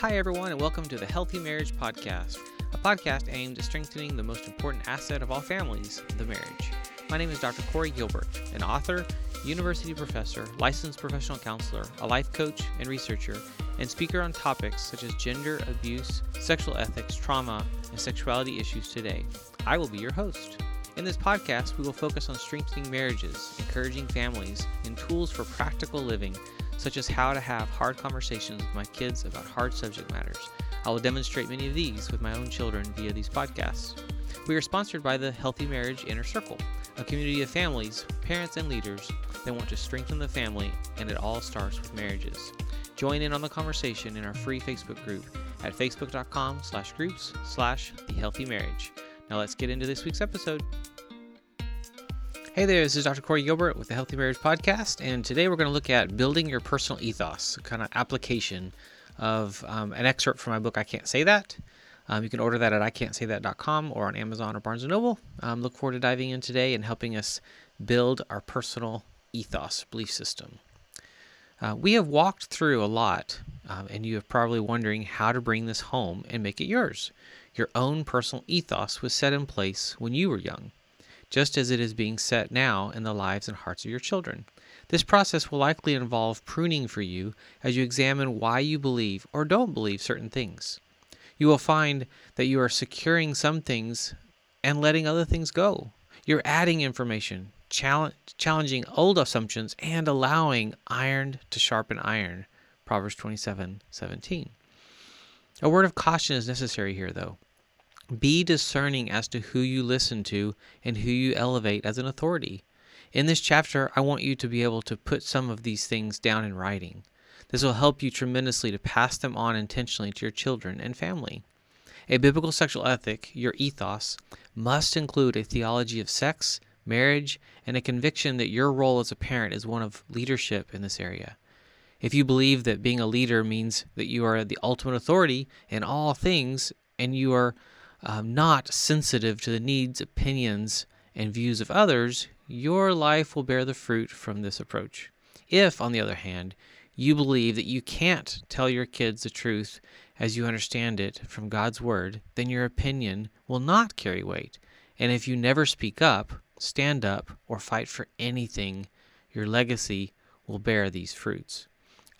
Hi, everyone, and welcome to the Healthy Marriage Podcast, a podcast aimed at strengthening the most important asset of all families, the marriage. My name is Dr. Corey Gilbert, an author, university professor, licensed professional counselor, a life coach and researcher, and speaker on topics such as gender, abuse, sexual ethics, trauma, and sexuality issues today. I will be your host. In this podcast, we will focus on strengthening marriages, encouraging families, and tools for practical living such as how to have hard conversations with my kids about hard subject matters. I will demonstrate many of these with my own children via these podcasts. We are sponsored by the Healthy Marriage Inner Circle, a community of families, parents, and leaders that want to strengthen the family, and it all starts with marriages. Join in on the conversation in our free Facebook group at facebook.com slash groups slash the healthy marriage. Now let's get into this week's episode. Hey there, this is Dr. Corey Gilbert with the Healthy Marriage Podcast, and today we're going to look at building your personal ethos, kind of application of um, an excerpt from my book, I Can't Say That. Um, you can order that at ican'tsaythat.com or on Amazon or Barnes & Noble. Um, look forward to diving in today and helping us build our personal ethos belief system. Uh, we have walked through a lot, um, and you are probably wondering how to bring this home and make it yours. Your own personal ethos was set in place when you were young just as it is being set now in the lives and hearts of your children. This process will likely involve pruning for you as you examine why you believe or don't believe certain things. You will find that you are securing some things and letting other things go. You're adding information, challenging old assumptions, and allowing iron to sharpen iron. Proverbs 27 17. A word of caution is necessary here, though. Be discerning as to who you listen to and who you elevate as an authority. In this chapter, I want you to be able to put some of these things down in writing. This will help you tremendously to pass them on intentionally to your children and family. A biblical sexual ethic, your ethos, must include a theology of sex, marriage, and a conviction that your role as a parent is one of leadership in this area. If you believe that being a leader means that you are the ultimate authority in all things and you are um, not sensitive to the needs, opinions, and views of others, your life will bear the fruit from this approach. If, on the other hand, you believe that you can't tell your kids the truth as you understand it from God's Word, then your opinion will not carry weight. And if you never speak up, stand up, or fight for anything, your legacy will bear these fruits.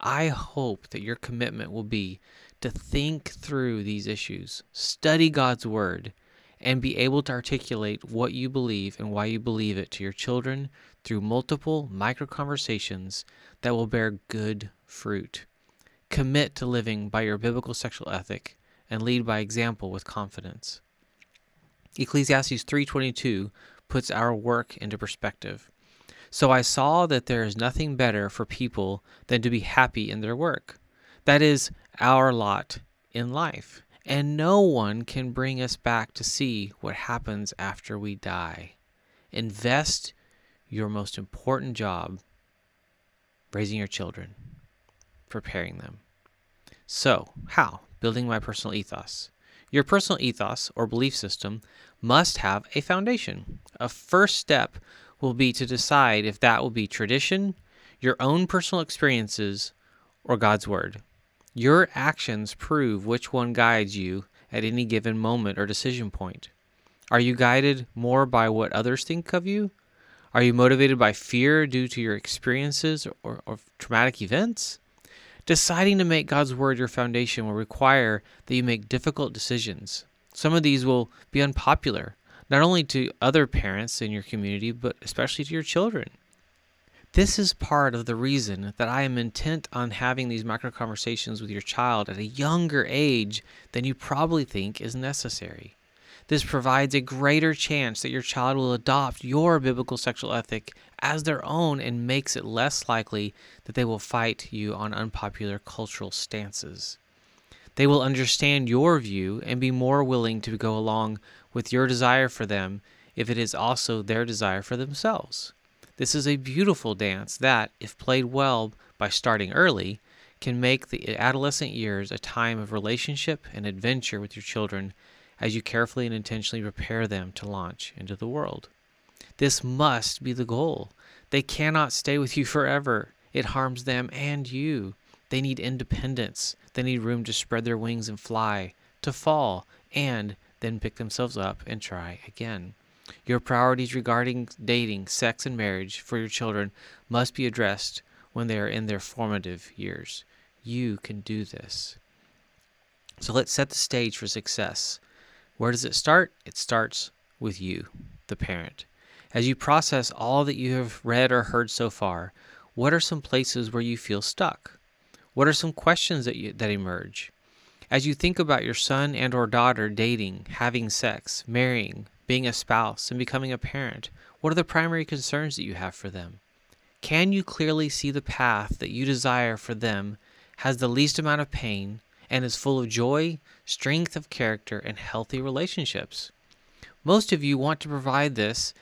I hope that your commitment will be to think through these issues, study God's Word, and be able to articulate what you believe and why you believe it to your children through multiple micro conversations that will bear good fruit. Commit to living by your biblical sexual ethic and lead by example with confidence. Ecclesiastes 3:22 puts our work into perspective. So I saw that there is nothing better for people than to be happy in their work. That is our lot in life. And no one can bring us back to see what happens after we die. Invest your most important job raising your children, preparing them. So, how? Building my personal ethos. Your personal ethos or belief system must have a foundation. A first step will be to decide if that will be tradition, your own personal experiences, or God's Word. Your actions prove which one guides you at any given moment or decision point. Are you guided more by what others think of you? Are you motivated by fear due to your experiences or, or, traumatic events? Deciding to make God's Word your foundation will require that you make difficult decisions. Some of these will be unpopular, not only to other parents in your community, but especially to your children. This is part of the reason that I am intent on having these micro conversations with your child at a younger age than you probably think is necessary. This provides a greater chance that your child will adopt your biblical sexual ethic as their own and makes it less likely that they will fight you on unpopular cultural stances. They will understand your view and be more willing to go along with your desire for them if it is also their desire for themselves. This is a beautiful dance that, if played well by starting early, can make the adolescent years a time of relationship and adventure with your children as you carefully and intentionally prepare them to launch into the world. This must be the goal. They cannot stay with you forever. It harms them and you. They need independence. They need room to spread their wings and fly, to fall, and then pick themselves up and try again. Your priorities regarding dating, sex, and marriage for your children must be addressed when they are in their formative years. You can do this. So let's set the stage for success. Where does it start? It starts with you, the parent. As you process all that you have read or heard so far, what are some places where you feel stuck? What are some questions that you, that emerge? As you think about your son and or daughter dating, having sex, marrying, being a spouse, and becoming a parent, what are the primary concerns that you have for them? Can you clearly see the path that you desire for them has the least amount of pain and is full of joy, strength of character, and healthy relationships? Most of you want to provide this,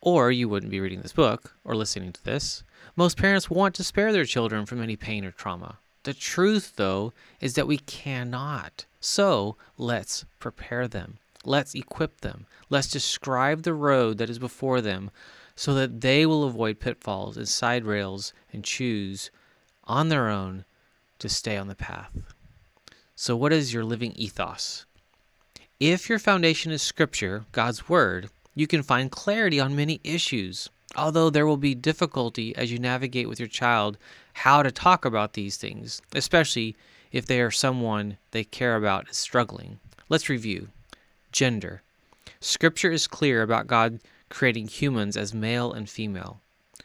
or you wouldn't be reading this book or listening to this. Most parents want to spare their children from any pain or trauma. The truth, though, is that we cannot. So let's prepare them. Let's equip them. Let's describe the road that is before them so that they will avoid pitfalls and side rails and choose on their own to stay on the path. So, what is your living ethos? If your foundation is Scripture, God's Word, you can find clarity on many issues. Although there will be difficulty as you navigate with your child how to talk about these things, especially if they are someone they care about is struggling. Let's review. Gender. Scripture is clear about God creating humans as male and female.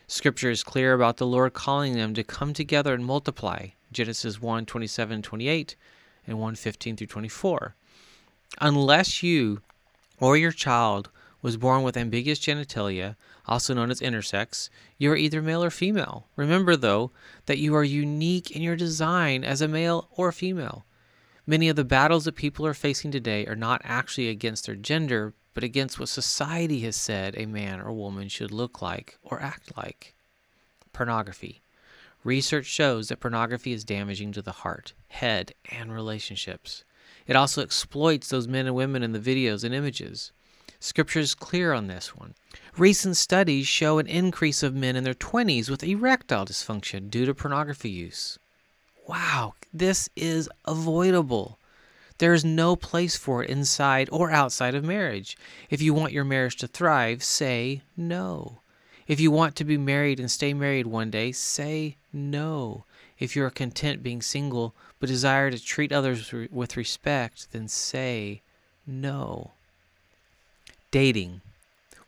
Scripture is clear about the Lord calling them to come together and multiply. Genesis 1 27 28 and 1 15 through 24. Unless you or your child was born with ambiguous genitalia, also known as intersex, you are either male or female. Remember, though, that you are unique in your design as a male or a female. Many of the battles that people are facing today are not actually against their gender, but against what society has said a man or woman should look like or act like. Pornography. Research shows that pornography is damaging to the heart, head, and relationships. It also exploits those men and women in the videos and images. Scripture is clear on this one. Recent studies show an increase of men in their 20s with erectile dysfunction due to pornography use wow, this is avoidable. There is no place for it inside or outside of marriage. If you want your marriage to thrive, say no. If you want to be married and stay married one day, say no. If you are content being single but desire to treat others with respect, then say no. Dating.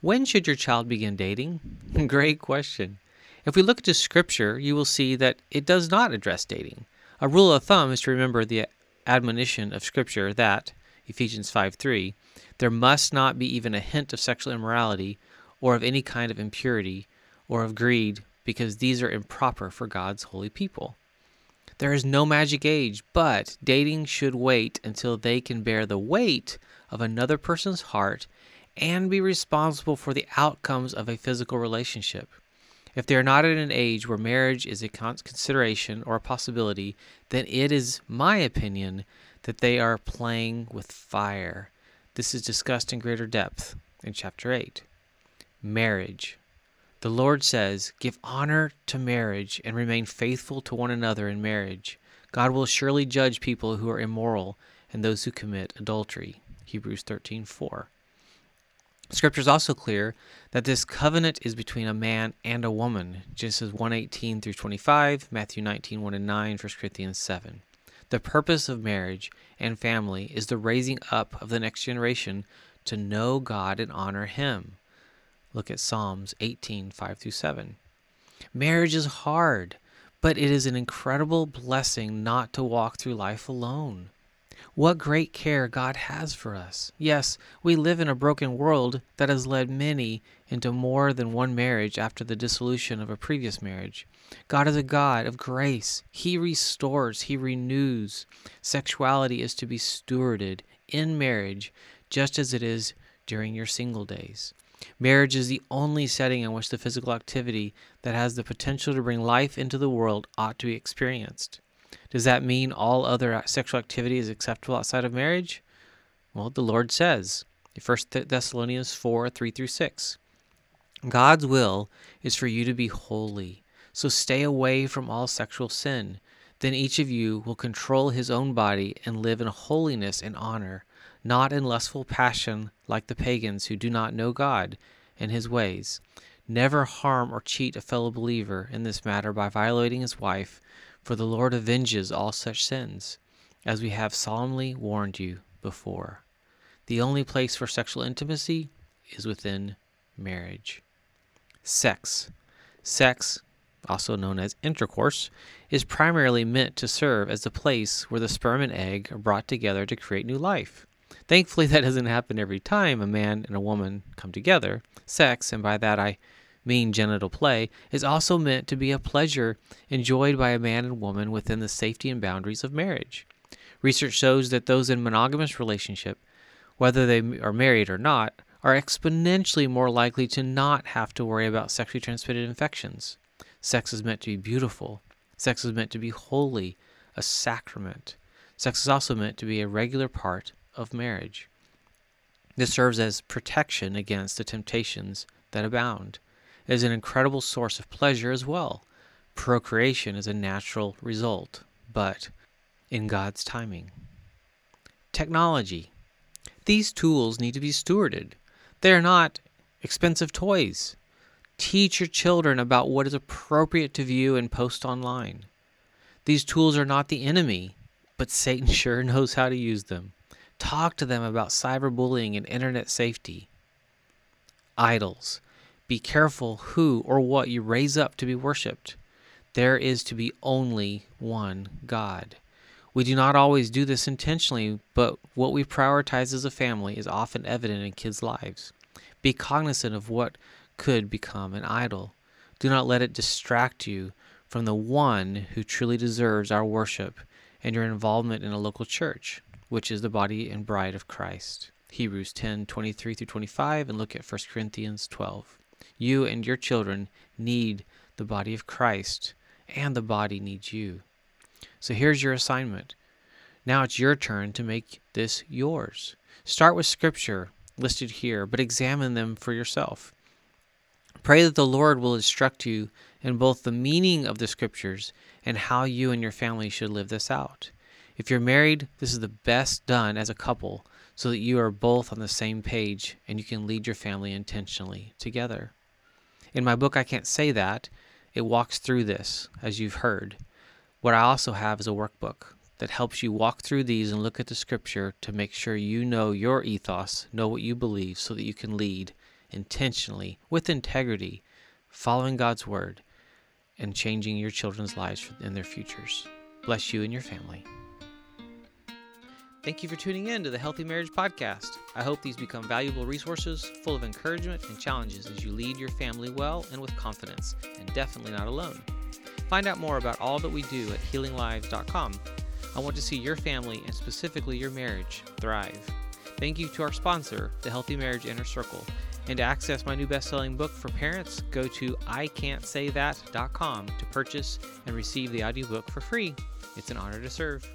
When should your child begin dating? Great question. If we look into Scripture, you will see that it does not address dating. A rule of thumb is to remember the admonition of Scripture that, Ephesians 5 3, there must not be even a hint of sexual immorality or of any kind of impurity or of greed, because these are improper for God's holy people. There is no magic age, but dating should wait until they can bear the weight of another person's heart and be responsible for the outcomes of a physical relationship. If they are not at an age where marriage is a consideration or a possibility, then it is my opinion that they are playing with fire. This is discussed in greater depth in chapter 8. Marriage. The Lord says, Give honor to marriage and remain faithful to one another in marriage. God will surely judge people who are immoral and those who commit adultery. Hebrews 13:4. Scripture is also clear that this covenant is between a man and a woman. Genesis 118 through 25, Matthew 19, 1 and 9, 1 Corinthians 7. The purpose of marriage and family is the raising up of the next generation to know God and honor Him. Look at Psalms 18, 5 through 7. Marriage is hard, but it is an incredible blessing not to walk through life alone. What great care God has for us. Yes, we live in a broken world that has led many into more than one marriage after the dissolution of a previous marriage. God is a God of grace. He restores, He renews. Sexuality is to be stewarded in marriage just as it is during your single days. Marriage is the only setting in which the physical activity that has the potential to bring life into the world ought to be experienced. Does that mean all other sexual activity is acceptable outside of marriage? Well, the Lord says, 1 Thessalonians 4 3 through 6. God's will is for you to be holy, so stay away from all sexual sin. Then each of you will control his own body and live in holiness and honor, not in lustful passion like the pagans who do not know God and his ways. Never harm or cheat a fellow believer in this matter by violating his wife, for the Lord avenges all such sins, as we have solemnly warned you before. The only place for sexual intimacy is within marriage. Sex. Sex also known as intercourse, is primarily meant to serve as the place where the sperm and egg are brought together to create new life. Thankfully, that doesn't happen every time a man and a woman come together. Sex, and by that I mean genital play, is also meant to be a pleasure enjoyed by a man and woman within the safety and boundaries of marriage. Research shows that those in monogamous relationship, whether they are married or not, are exponentially more likely to not have to worry about sexually transmitted infections. Sex is meant to be beautiful. Sex is meant to be holy, a sacrament. Sex is also meant to be a regular part of marriage. This serves as protection against the temptations that abound. Is an incredible source of pleasure as well. Procreation is a natural result, but in God's timing. Technology. These tools need to be stewarded. They are not expensive toys. Teach your children about what is appropriate to view and post online. These tools are not the enemy, but Satan sure knows how to use them. Talk to them about cyberbullying and internet safety. Idols. Be careful who or what you raise up to be worshiped. There is to be only one God. We do not always do this intentionally, but what we prioritize as a family is often evident in kids' lives. Be cognizant of what could become an idol. Do not let it distract you from the one who truly deserves our worship and your involvement in a local church, which is the body and bride of Christ. Hebrews 10 23 through 25, and look at 1 Corinthians 12. You and your children need the body of Christ, and the body needs you. So here's your assignment. Now it's your turn to make this yours. Start with scripture listed here, but examine them for yourself. Pray that the Lord will instruct you in both the meaning of the scriptures and how you and your family should live this out. If you're married, this is the best done as a couple so that you are both on the same page and you can lead your family intentionally together. In my book, I Can't Say That, it walks through this, as you've heard. What I also have is a workbook that helps you walk through these and look at the scripture to make sure you know your ethos, know what you believe, so that you can lead intentionally, with integrity, following God's word, and changing your children's lives and their futures. Bless you and your family. Thank you for tuning in to the Healthy Marriage Podcast. I hope these become valuable resources full of encouragement and challenges as you lead your family well and with confidence, and definitely not alone. Find out more about all that we do at healinglives.com. I want to see your family and specifically your marriage thrive. Thank you to our sponsor, the Healthy Marriage Inner Circle, and to access my new best selling book for parents, go to ican'tsaythat.com to purchase and receive the audiobook for free. It's an honor to serve.